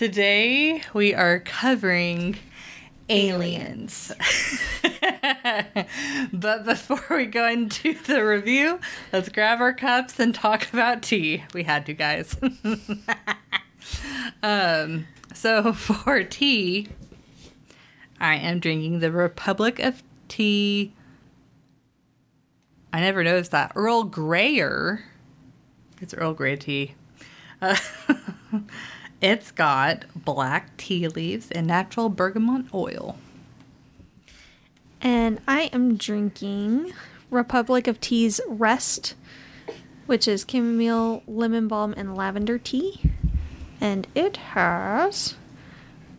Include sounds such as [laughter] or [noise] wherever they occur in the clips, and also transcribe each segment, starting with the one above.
Today we are covering aliens. [laughs] but before we go into the review, let's grab our cups and talk about tea. We had to, guys. [laughs] um, so [laughs] for tea, I am drinking the Republic of Tea. I never noticed that. Earl Greyer. It's Earl Grey tea. Uh, it's got black tea leaves and natural bergamot oil. And I am drinking Republic of Tea's Rest, which is chamomile, lemon balm, and lavender tea. And it has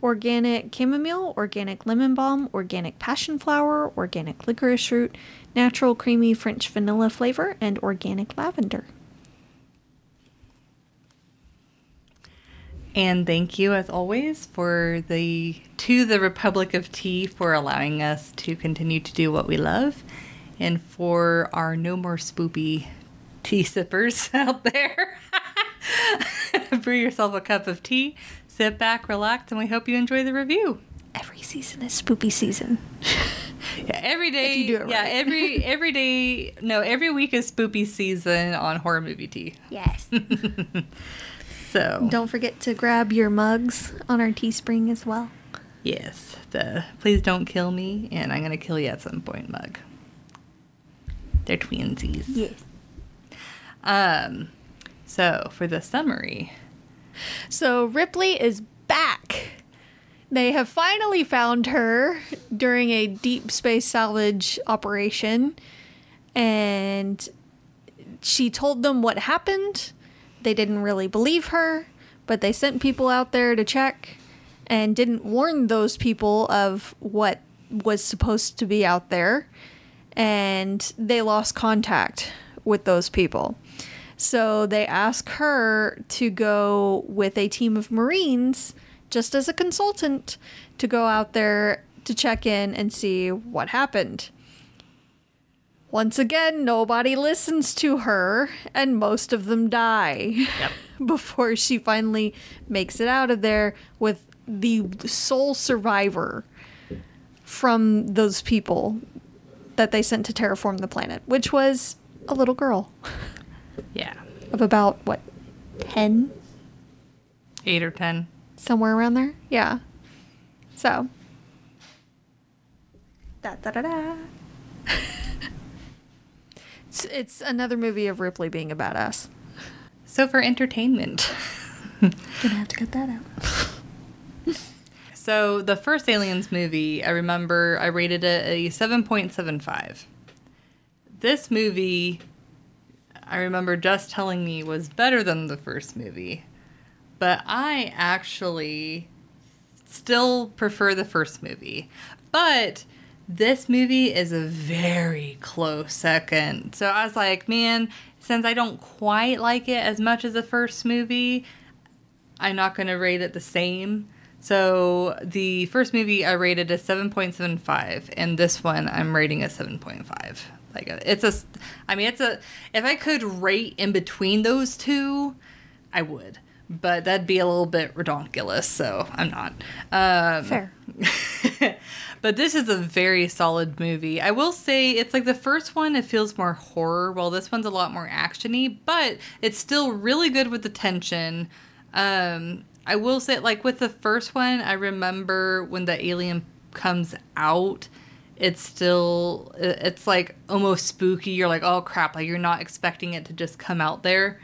organic chamomile, organic lemon balm, organic passion flower, organic licorice root, natural creamy French vanilla flavor, and organic lavender. And thank you, as always, for the to the Republic of Tea for allowing us to continue to do what we love, and for our no more spoopy tea sippers [laughs] out there. [laughs] Brew yourself a cup of tea, sit back, relax, and we hope you enjoy the review. Every season is spoopy season. Yeah, [laughs] every day. If you do it Yeah, right. every every day. No, every week is spoopy season on horror movie tea. Yes. So Don't forget to grab your mugs on our Teespring as well. Yes, the please don't kill me, and I'm gonna kill you at some point mug. They're twinsies. Yes. Um, so for the summary, So Ripley is back. They have finally found her during a deep space salvage operation, and she told them what happened. They didn't really believe her, but they sent people out there to check and didn't warn those people of what was supposed to be out there, and they lost contact with those people. So they ask her to go with a team of Marines, just as a consultant, to go out there to check in and see what happened. Once again, nobody listens to her, and most of them die [laughs] before she finally makes it out of there with the sole survivor from those people that they sent to terraform the planet, which was a little girl yeah, of about what 10 eight or ten. somewhere around there? Yeah. So. Da da da da [laughs] it's, it's another movie of ripley being a badass So for entertainment, [laughs] gonna have to cut that out [laughs] so the first Aliens movie, I remember I rated it a seven point seven five. This movie, I remember just telling me was better than the first movie, but I actually still prefer the first movie. But this movie is a very close second. So I was like, man, since I don't quite like it as much as the first movie, I'm not going to rate it the same. So the first movie I rated a 7.75 and this one I'm rating a 7.5. Like it's a I mean it's a if I could rate in between those two, I would. But that'd be a little bit redonkulous, so I'm not. Um, fair [laughs] but this is a very solid movie. I will say it's like the first one, it feels more horror, while this one's a lot more actiony, but it's still really good with the tension. Um, I will say, like with the first one, I remember when the alien comes out, it's still, it's like almost spooky. You're like, oh crap, like you're not expecting it to just come out there.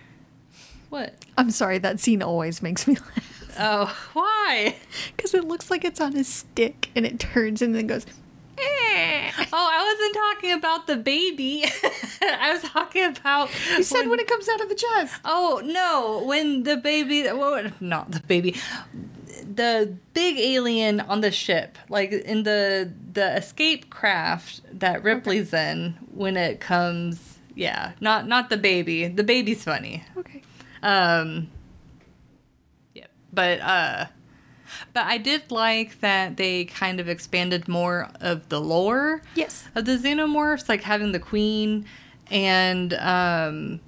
What? i'm sorry that scene always makes me [laughs] laugh Oh, [laughs] why? because it looks like it's on a stick and it turns and then goes eh. Oh, I wasn't talking about the baby. [laughs] I was talking about. you said when it comes out of the chest Oh no! When the baby, well, not the baby, the big alien on the ship, like in the the escape craft that Ripley's in when it comes. Yeah, not not the baby. The baby's funny. Okay. Um. But uh, but I did like that they kind of expanded more of the lore Yes. of the xenomorphs, like having the queen, and um,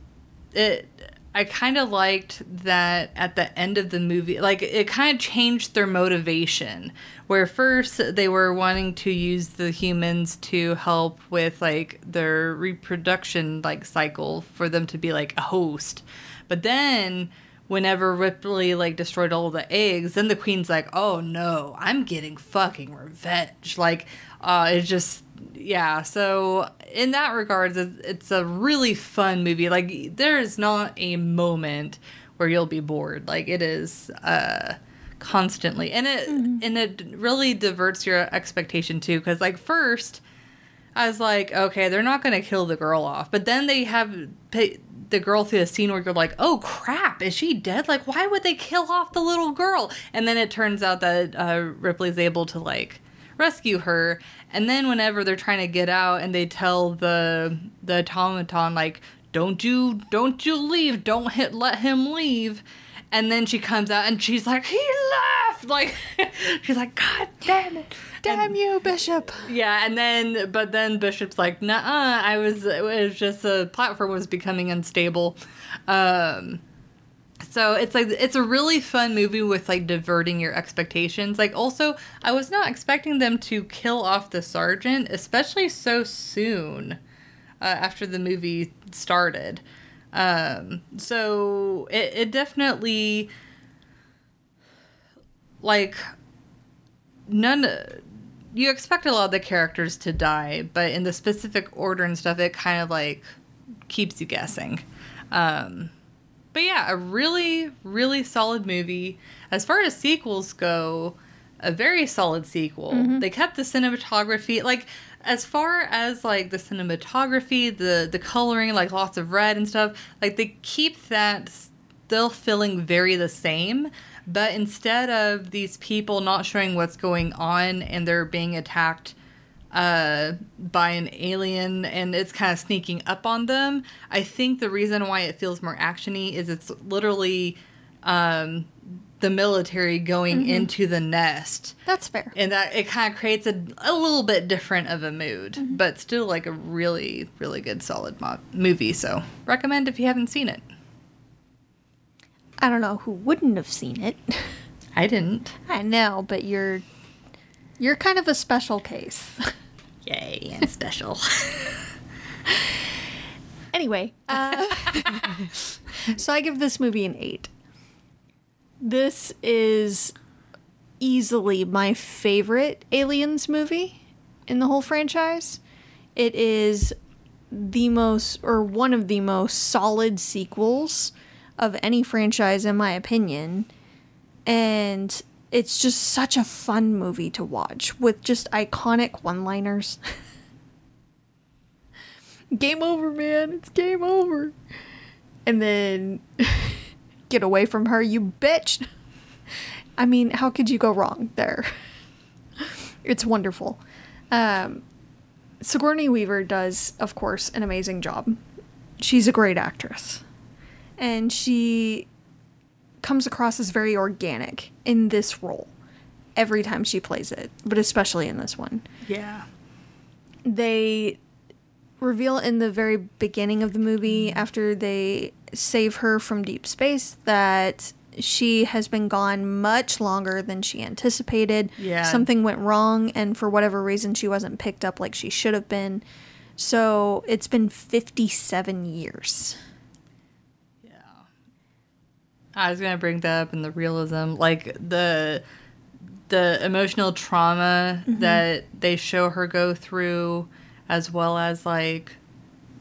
it. I kind of liked that at the end of the movie, like it kind of changed their motivation. Where first they were wanting to use the humans to help with like their reproduction like cycle for them to be like a host, but then whenever Ripley like destroyed all the eggs, then the queen's like, "Oh no, I'm getting fucking revenge." Like, uh, it's just yeah. So in that regards, it's, it's a really fun movie. Like, there is not a moment where you'll be bored. Like, it is uh, constantly, and it and it really diverts your expectation too. Because like first. I was like, okay, they're not going to kill the girl off. But then they have the girl through a scene where you're like, oh crap, is she dead? Like, why would they kill off the little girl? And then it turns out that uh, Ripley's able to like rescue her. And then whenever they're trying to get out and they tell the the automaton like, don't you don't you leave, don't hit let him leave. And then she comes out and she's like, he left. Like, [laughs] she's like, God damn it. Damn you, Bishop. Yeah, and then but then Bishop's like, "Nah, I was it was just the platform was becoming unstable." Um so it's like it's a really fun movie with like diverting your expectations. Like also, I was not expecting them to kill off the sergeant, especially so soon uh, after the movie started. Um so it, it definitely like none you expect a lot of the characters to die, but in the specific order and stuff, it kind of like keeps you guessing. Um, but yeah, a really, really solid movie. As far as sequels go, a very solid sequel. They kept the cinematography like as far as like the cinematography, the the coloring, like lots of red and stuff. Like they keep that still feeling very the same, but instead of these people not showing what's going on and they're being attacked uh, by an alien and it's kind of sneaking up on them, I think the reason why it feels more actiony is it's literally um, the military going into the nest. That's fair. And that it kind of creates a, a little bit different of a mood, but still like a really, really good, solid mo- movie. So recommend if you haven't seen it. I don't know who wouldn't have seen it. [laughs] I didn't. I know, but you're you're kind of a special case. [laughs] Yay, and special. [laughs] anyway, uh, so I give this movie an eight. This is easily my favorite Aliens movie in the whole franchise. It is the most, or one of the most solid sequels of any franchise, in my opinion. And it's just such a fun movie to watch with just iconic one liners. [laughs] game over, man. It's game over. And then [laughs] get away from her, you bitch. [laughs] I mean, how could you go wrong there? [laughs] it's wonderful. Um, Sigourney Weaver does, of course, an amazing job. She's a great actress. And she comes across as very organic in this role every time she plays it, but especially in this one. yeah. They reveal in the very beginning of the movie, mm-hmm. after they save her from deep space, that she has been gone much longer than she anticipated. Yeah. Something went wrong, and for whatever reason, she wasn't picked up like she should have been. So it's been 57 years. Yeah. I was gonna bring that up in the realism, like the the emotional trauma mm-hmm. that they show her go through, as well as like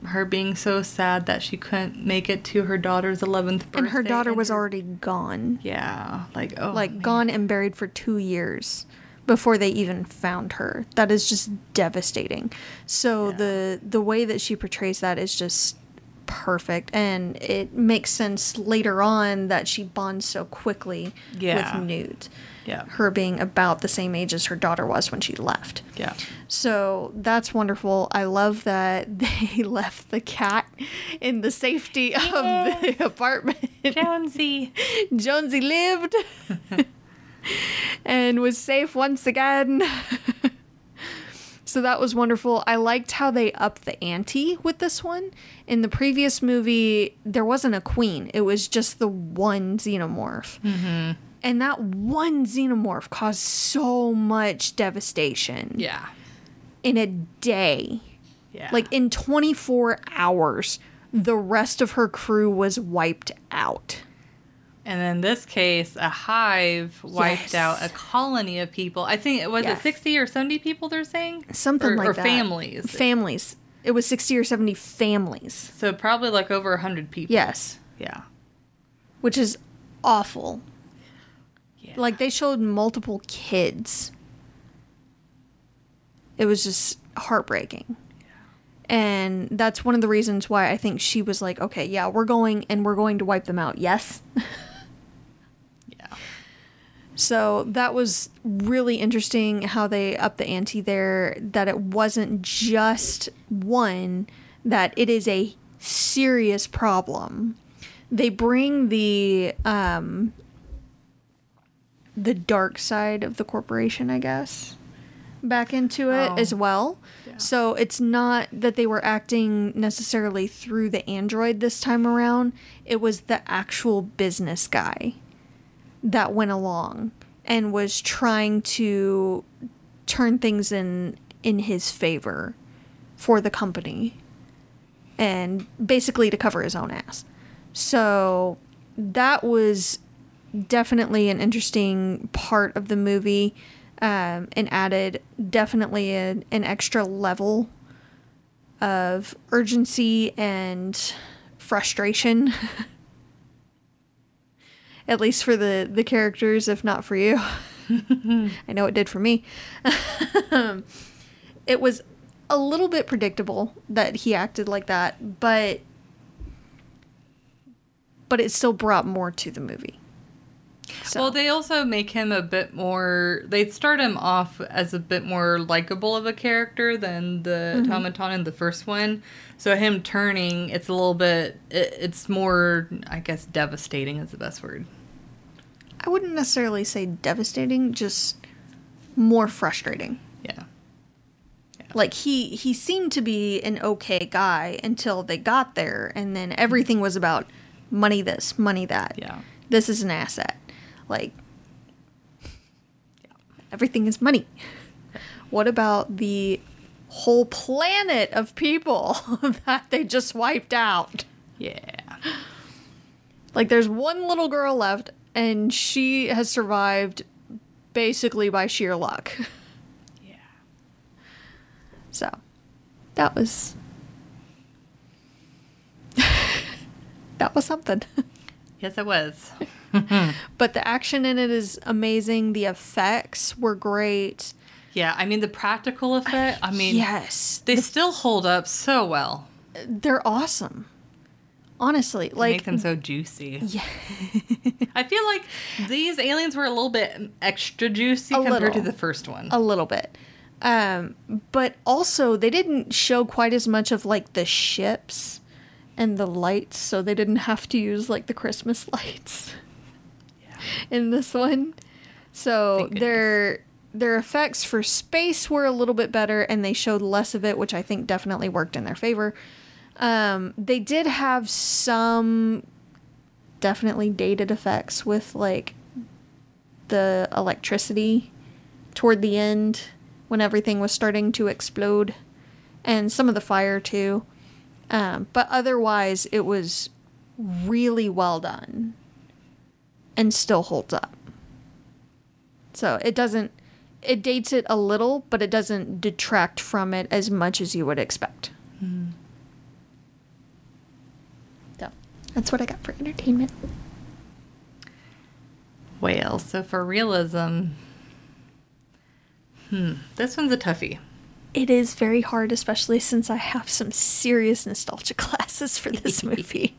her being so sad that she couldn't make it to her daughter's eleventh birthday, And her daughter was her- already gone. yeah, like oh, like man. gone and buried for two years before they even found her. That is just devastating. So Yeah. the the way that she portrays that is just perfect, and it makes sense later on that she bonds so quickly Yeah. with Newt. Yeah. Her being about the same age as her daughter was when she left. Yeah. So that's wonderful. I love that [laughs] they left the cat in the safety of the apartment. Jonesy. [laughs] Jonesy lived [laughs] and was safe once again. so that was wonderful. I liked how they upped the ante with this one. In the previous movie, there wasn't a queen, it was just the one xenomorph. Mm-hmm. And that one xenomorph caused so much devastation Yeah. in a day. Yeah. Like in 24 hours, the rest of her crew was wiped out. And in this case, a hive wiped Yes. out a colony of people. I think it was Yes. it sixty or seventy people. They're saying Something or, like or that. families. Families. It was 60 or 70 families. so probably like over hundred people. Yes. Yeah. Which is awful. Yeah. Like they showed multiple kids. It was just heartbreaking. And that's one of the reasons why I think she was like, okay, yeah, we're going and we're going to wipe them out. Yes. [laughs] yeah. So that was really interesting how they upped the ante there, that it wasn't just one, that it is a serious problem. They bring the um the dark side of the corporation, I guess, back into it Oh. as well. Yeah. So it's not that they were acting necessarily through the android this time around. It was the actual business guy that went along and was trying to turn things in in his favor for the company and basically to cover his own ass. So that was definitely an interesting part of the movie um, and added definitely an, an extra level of urgency and frustration. [laughs] At least for the the characters if not for you. [laughs] I know it did for me. [laughs] It was a little bit predictable that he acted like that but but it still brought more to the movie so Well, they also make him a bit more. They start him off as a bit more likable of a character than the Mm-hmm. automaton in the first one. So him turning, it's a little bit. It, it's more, I guess, devastating is the best word. i wouldn't necessarily say devastating just more frustrating Yeah. like he he seemed to be an okay guy until they got there and then everything was about money this money that Yeah. this is an asset like everything is money what about the whole planet of people [laughs] that they just wiped out Yeah. like there's one little girl left and she has survived basically by sheer luck [laughs] Yeah. So that was [laughs] that was something. Yes, it was. [laughs] but the action in it is amazing. The effects were great. Yeah, I mean the practical effect. I mean, yes, they still hold up so well. they're awesome. Honestly, They like make them so juicy. yeah, [laughs] I feel like these aliens were a little bit extra juicy A compared little. to the first one. a little bit. Um, but also they didn't show quite as much of like the ships and the lights, so they didn't have to use like the Christmas [laughs] lights [laughs] in this one. So their their effects for space were a little bit better, and they showed less of it, which I think definitely worked in their favor. Um, they did have some definitely dated effects with like the electricity toward the end when everything was starting to explode and some of the fire too um, but otherwise it was really well done and still holds up so it doesn't it dates it a little but it doesn't detract from it as much as you would expect so that's what i got for entertainment Well, so for realism, hmm, this one's a toughie. It is very hard, especially since I have some serious nostalgia [laughs] classes for this [laughs] movie.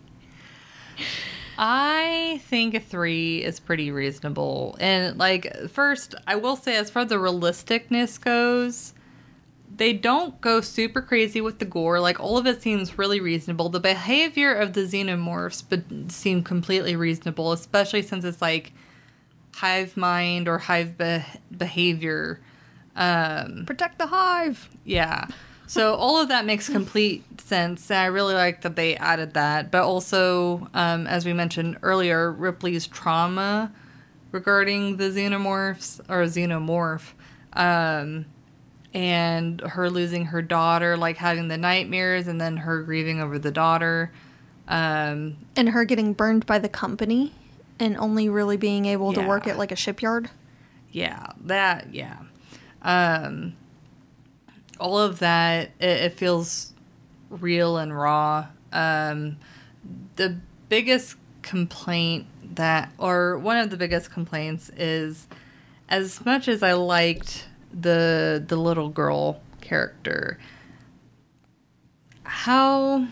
I think a three is pretty reasonable. And like first, I will say as far as the realisticness goes, they don't go super crazy with the gore. Like all of it seems really reasonable. The behavior of the xenomorphs but seem completely reasonable, especially since it's like hive mind or hive be- behavior. Um, Protect the hive. yeah. So all of that makes complete sense. And I really like that they added that. But also, um, as we mentioned earlier, Ripley's trauma regarding the xenomorphs or xenomorph, um, and her losing her daughter, like having the nightmares, and then her grieving over the daughter. Um, And her getting burned by the company and only really being able to work at like a shipyard. yeah that yeah um all of that it, it feels real and raw. Um the biggest complaint that or one of the biggest complaints is as much as i liked the the little girl character how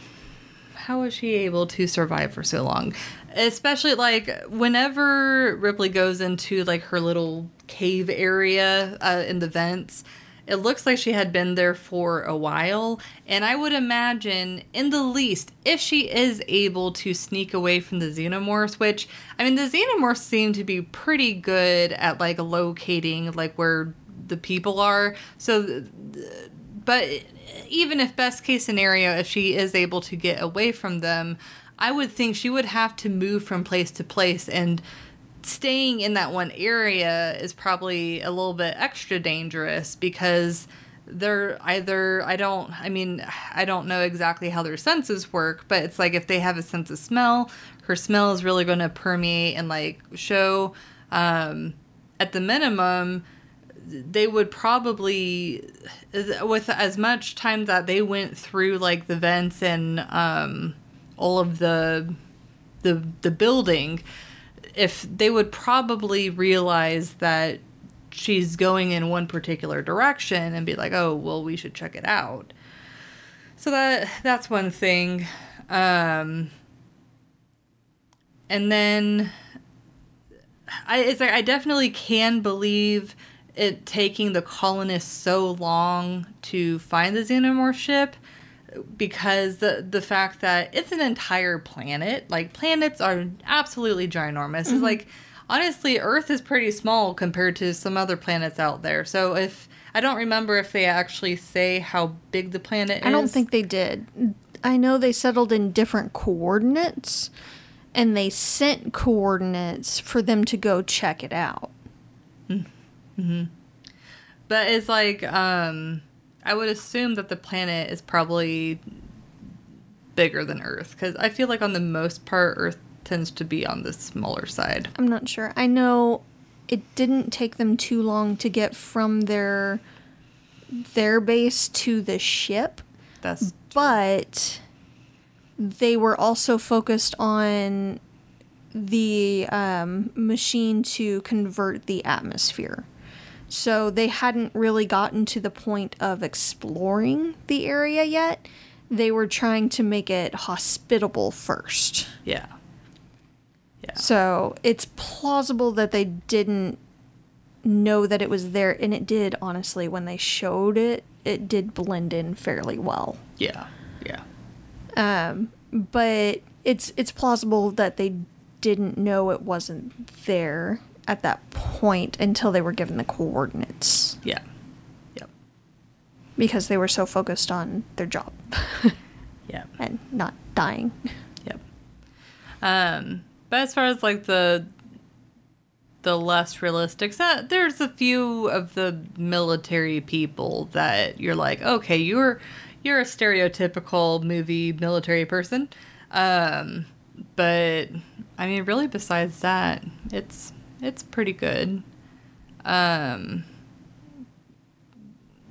how was she able to survive for so long? Especially like whenever ripley goes into like her little cave area uh, in the vents it looks like she had been there for a while and i would imagine in the least if she is able to sneak away from the xenomorphs which i mean the xenomorphs seem to be pretty good at like locating like where the people are. So but even if best case scenario if she is able to get away from them i would think she would have to move from place to place and staying in that one area is probably a little bit extra dangerous because they're either i don't i mean i don't know exactly how their senses work but it's like if they have a sense of smell her smell is really going to permeate and like show um, at the minimum they would probably with as much time that they went through like the vents and um, all of the the the building if they would probably realize that she's going in one particular direction and be like oh well we should check it out. So that that's one thing. Um and then I it's like I definitely can believe it taking the colonists so long to find the xenomorph ship because the the fact that it's an entire planet like planets are absolutely ginormous. It's like honestly earth is pretty small compared to some other planets out there. So if i don't remember if they actually say how big the planet is I don't think they did. I know they settled in different coordinates and they sent coordinates for them to go check it out. But it's like um I would assume that the planet is probably bigger than Earth cuz I feel like on the most part Earth tends to be on the smaller side. I'm not sure. I know it didn't take them too long to get from their their base to the ship, That's but they were also focused on the um, machine to convert the atmosphere. So they hadn't really gotten to the point of exploring the area yet. They were trying to make it hospitable first. yeah. Yeah. So it's plausible that they didn't know that it was there, and it did, honestly, when they showed it, it did blend in fairly well. Yeah. Yeah. Um, but it's it's plausible that they didn't know it wasn't there at that point until they were given the coordinates Yeah. Yep. because they were so focused on their job [laughs] Yep. and not dying. Yep. Um, but as far as like the the less realistic, so there's a few of the military people that you're like, okay, you're you're a stereotypical movie military person. Um, but I mean, really, besides that, it's it's pretty good. Um,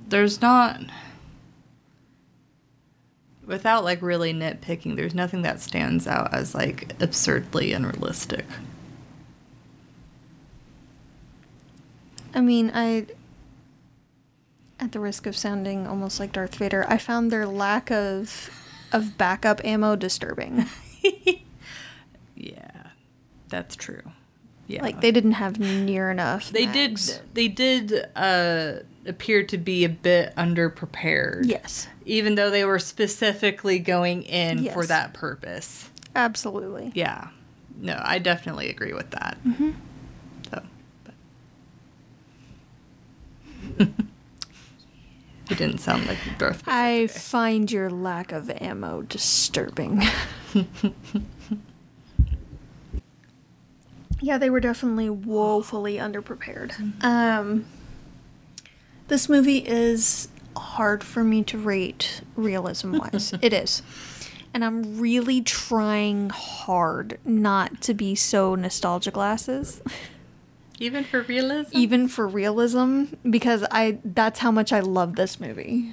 there's not without like really nitpicking, there's nothing that stands out as like absurdly unrealistic. I mean, I. At the risk of sounding almost like Darth Vader, I found their lack of of backup ammo disturbing. [laughs] Yeah. That's true. Yeah. Like they didn't have near enough. they did they did uh appear to be a bit underprepared. Yes, Even though they were specifically going in for that purpose. absolutely. Yeah. No, I definitely agree with that. Mm-hmm. So, but. [laughs] you didn't sound like Darth Vader. I today. find your lack of ammo disturbing. [laughs] yeah, they were definitely woefully underprepared. Um, this movie is hard for me to rate realism wise. [laughs] it is. And I'm really trying hard not to be so nostalgia glasses, Even for realism? even for realism, because I that's how much I love this movie.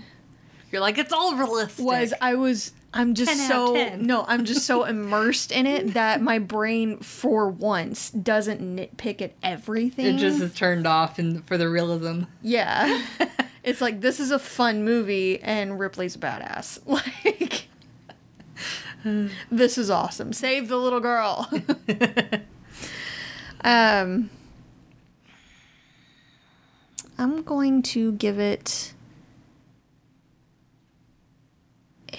You're like, it's all realistic. was I was I'm just 10 out of so 10. no, I'm just so [laughs] immersed in it that my brain for once doesn't nitpick at everything. it just is turned off in, for the realism. yeah. [laughs] it's like this is a fun movie and Ripley's a badass. [laughs] Like this is awesome. Save the little girl. um I'm going to give it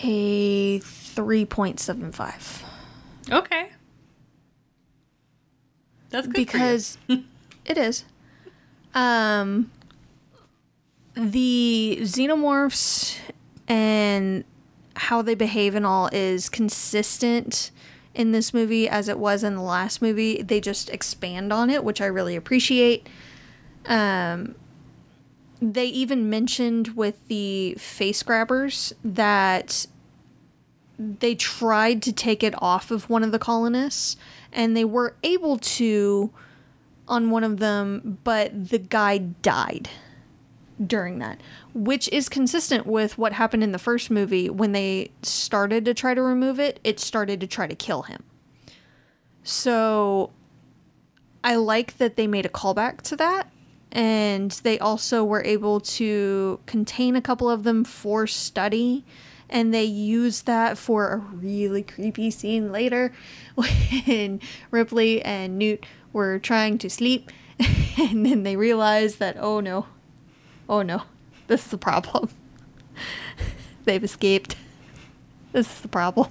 a 3.75 okay. That's good because [laughs] it is. Um the xenomorphs and how they behave and all is consistent in this movie as it was in the last movie. They just expand on it which i really appreciate. Um they even mentioned with the face grabbers that they tried to take it off of one of the colonists and they were able to on one of them but the guy died during that which is consistent with what happened in the first movie. When they started to try to remove it it started to try to kill him. So i like that they made a callback to that and they also were able to contain a couple of them for study and they use that for a really creepy scene later [laughs] when Ripley and Newt were trying to sleep. [laughs] And then they realized that oh no. Oh no. This is the problem. [laughs] They've escaped. This is the problem.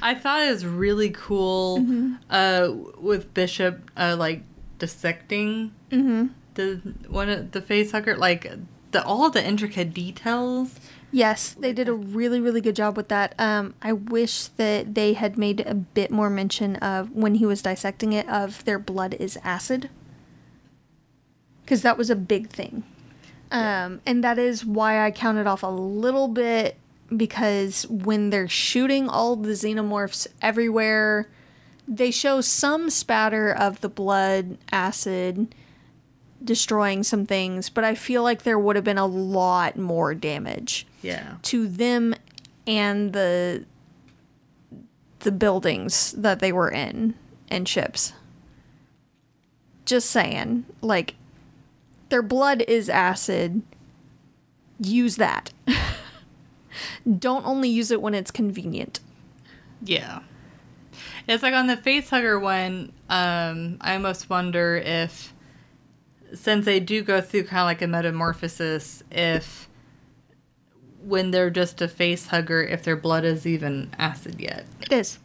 I thought it was really cool Mm-hmm. uh, with Bishop uh, like dissecting mm-hmm. the one of the facehugger like the all the intricate details. Yes, they did a really, really good job with that. Um, I wish that they had made a bit more mention of when he was dissecting it of their blood is acid, because that was a big thing, um, and that is why I counted off a little bit because when they're shooting all the xenomorphs everywhere, they show some spatter of the blood acid destroying some things, but I feel like there would have been a lot more damage Yeah. to them and the the buildings that they were in and ships. Just saying, like their blood is acid. Use that. [laughs] Don't only use it when it's convenient. Yeah. It's like on the face hugger one, um, I almost wonder if since they do go through kind of like a metamorphosis, if when they're just a face hugger, if their blood is even acid yet. It is.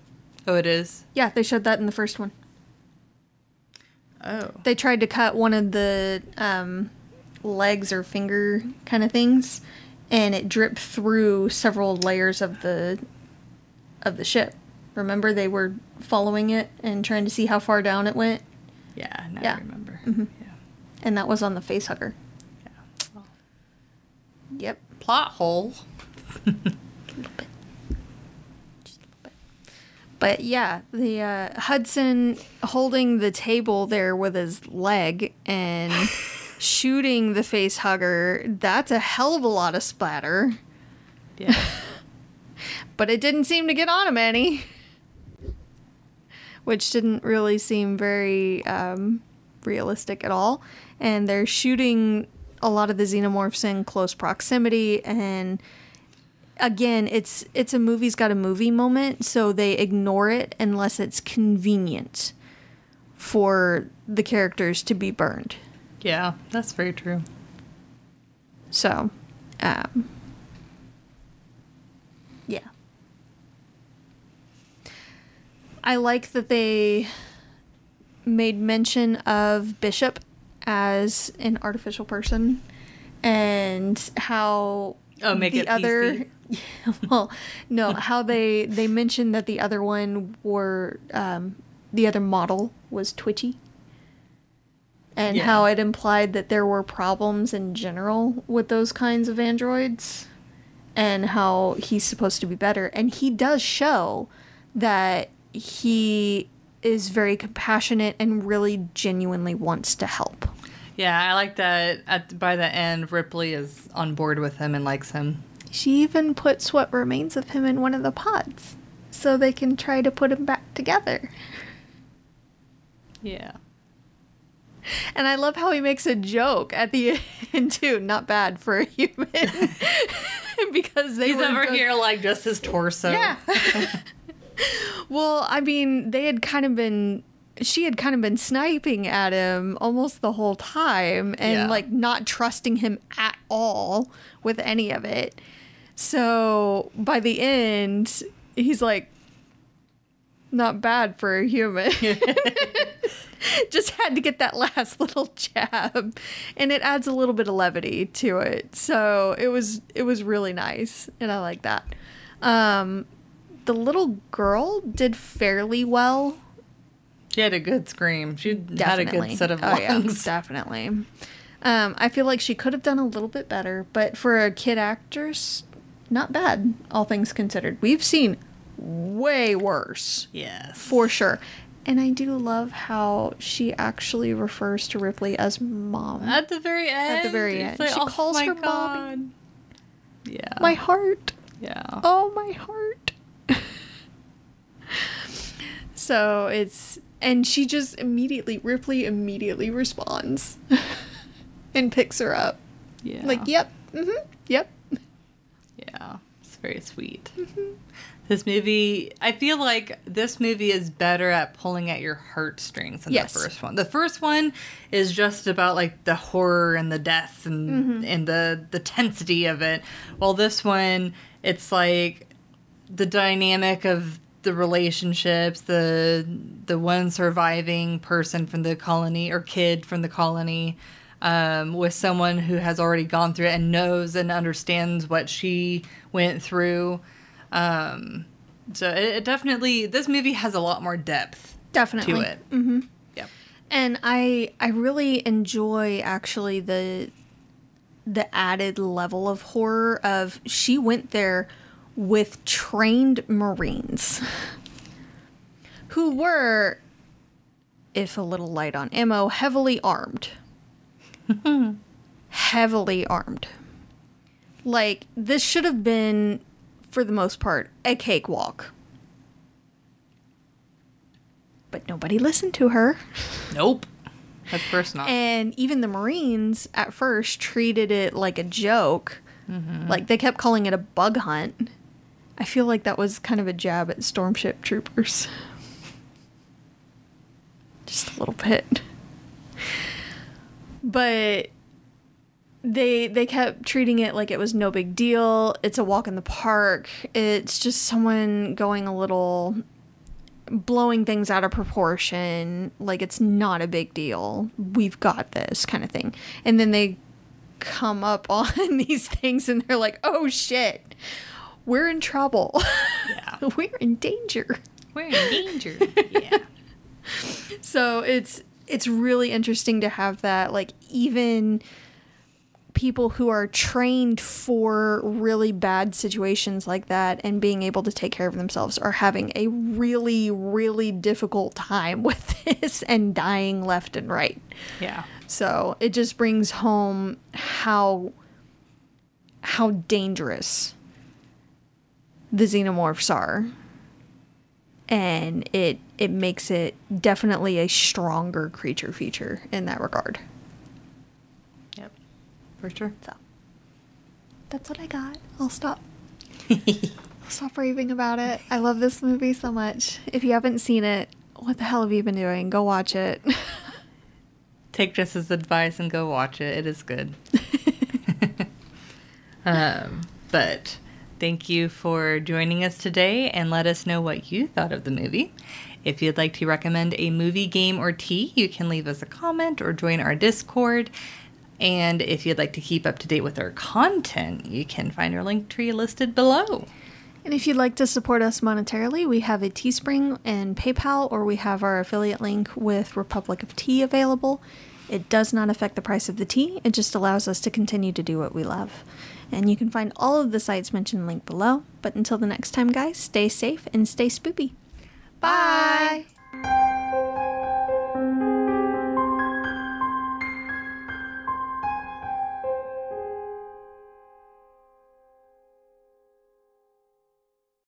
Oh, it is? Yeah, they showed that in the first one. Oh. They tried to cut one of the um, legs or finger kind of things, and it dripped through several layers of the of the ship. Remember, they were following it and trying to see how far down it went, Yeah, now Yeah. I remember. Mhm. And that was on the face hugger. yeah. Yep. Plot hole. [laughs] But yeah, the uh, Hudson holding the table there with his leg and [laughs] shooting the face hugger, that's a hell of a lot of splatter. Yeah. [laughs] But it didn't seem to get on him any. Which didn't really seem very um, realistic at all. And they're shooting a lot of the xenomorphs in close proximity, and again, it's it's a movie's got a movie moment, so they ignore it unless it's convenient for the characters to be burned. Yeah, that's very true. So, um, yeah. I like that they made mention of Bishop as an artificial person and how Oh, make the it other [laughs] well no how they they mentioned that the other one were um, the other model was twitchy. And Yeah. how it implied that there were problems in general with those kinds of androids and how he's supposed to be better. And he does show that he is very compassionate and really genuinely wants to help Yeah, I like that. At by the end, Ripley is on board with him and likes him. she even puts what remains of him in one of the pods so they can try to put him back together Yeah. And I love how he makes a joke at the [laughs] end too. Not bad for a human, [laughs] [laughs] because they He's were over both- here like just his torso. Yeah. Well, I mean, they had kind of been. She had kind of been sniping at him almost the whole time and Yeah. like not trusting him at all with any of it. So by the end, he's like, not bad for a human. [laughs] Just had to get that last little jab, and it adds a little bit of levity to it. So it was it was really nice, and I like that. Um, the little girl did fairly well. She had a good scream. She had a good set of oh, yeah, [laughs] definitely. Um, I feel like she could have done a little bit better, but for a kid actress, not bad, all things considered. We've seen way worse, Yes. for sure. And I do love how she actually refers to Ripley as mom. At the very end. At the very end. She oh calls her. God. Yeah. my heart. yeah. Oh, my heart. So it's and she just immediately Ripley immediately responds [laughs] and picks her up. Yeah. Like, yep. Mhm. Yep. Yeah, it's very sweet. Mm-hmm. This movie, I feel like this movie is better at pulling at your heartstrings than Yes. the first one. The first one is just about like the horror and the death and Mm-hmm. and the the tensity of it. While this one, it's like the dynamic of the relationships, the the one surviving person from the colony or kid from the colony, um, with someone who has already gone through it and knows and understands what she went through. Um, so it, it definitely this movie has a lot more depth Definitely. to it. Mm-hmm. Yep. And I I really enjoy actually the the added level of horror of she went there with trained marines who were if a little light on ammo heavily armed [laughs] heavily armed like this should have been for the most part a cakewalk but nobody listened to her Nope. That's first not. and even the Marines at first treated it like a joke. Mm-hmm. Like they kept calling it a bug hunt. I feel like that was kind of a jab at Starship Troopers. Just a little bit. But they they kept treating it like it was no big deal. It's a walk in the park. It's just someone going a little blowing things out of proportion like it's not a big deal we've got this kind of thing and then they come up [laughs] on these things and they're like oh shit we're in trouble [laughs] Yeah. we're in danger We're in danger. [laughs] yeah. so it's it's really interesting to have that like even people who are trained for really bad situations like that and being able to take care of themselves are having a really really difficult time [laughs] with this and dying left and right Yeah. so it just brings home how how dangerous the xenomorphs are and it it makes it definitely a stronger creature feature in that regard Yep. For sure. so that's what i got i'll stop [laughs] Stop raving about it. I love this movie so much. If you haven't seen it, what the hell have you been doing? Go watch it. [laughs] Take Jess's advice and go watch it. It is good. [laughs] um, but thank you for joining us today and let us know what you thought of the movie. If you'd like to recommend a movie, game, or tea, you can leave us a comment or join our Discord. And if you'd like to keep up to date with our content, you can find our link tree listed below. And if you'd like to support us monetarily, we have a Teespring and PayPal, or we have our affiliate link with Republic of Tea available. It does not affect the price of the tea, it just allows us to continue to do what we love. And you can find all of the sites mentioned linked below. But until the next time, guys, stay safe and stay spoopy. Bye.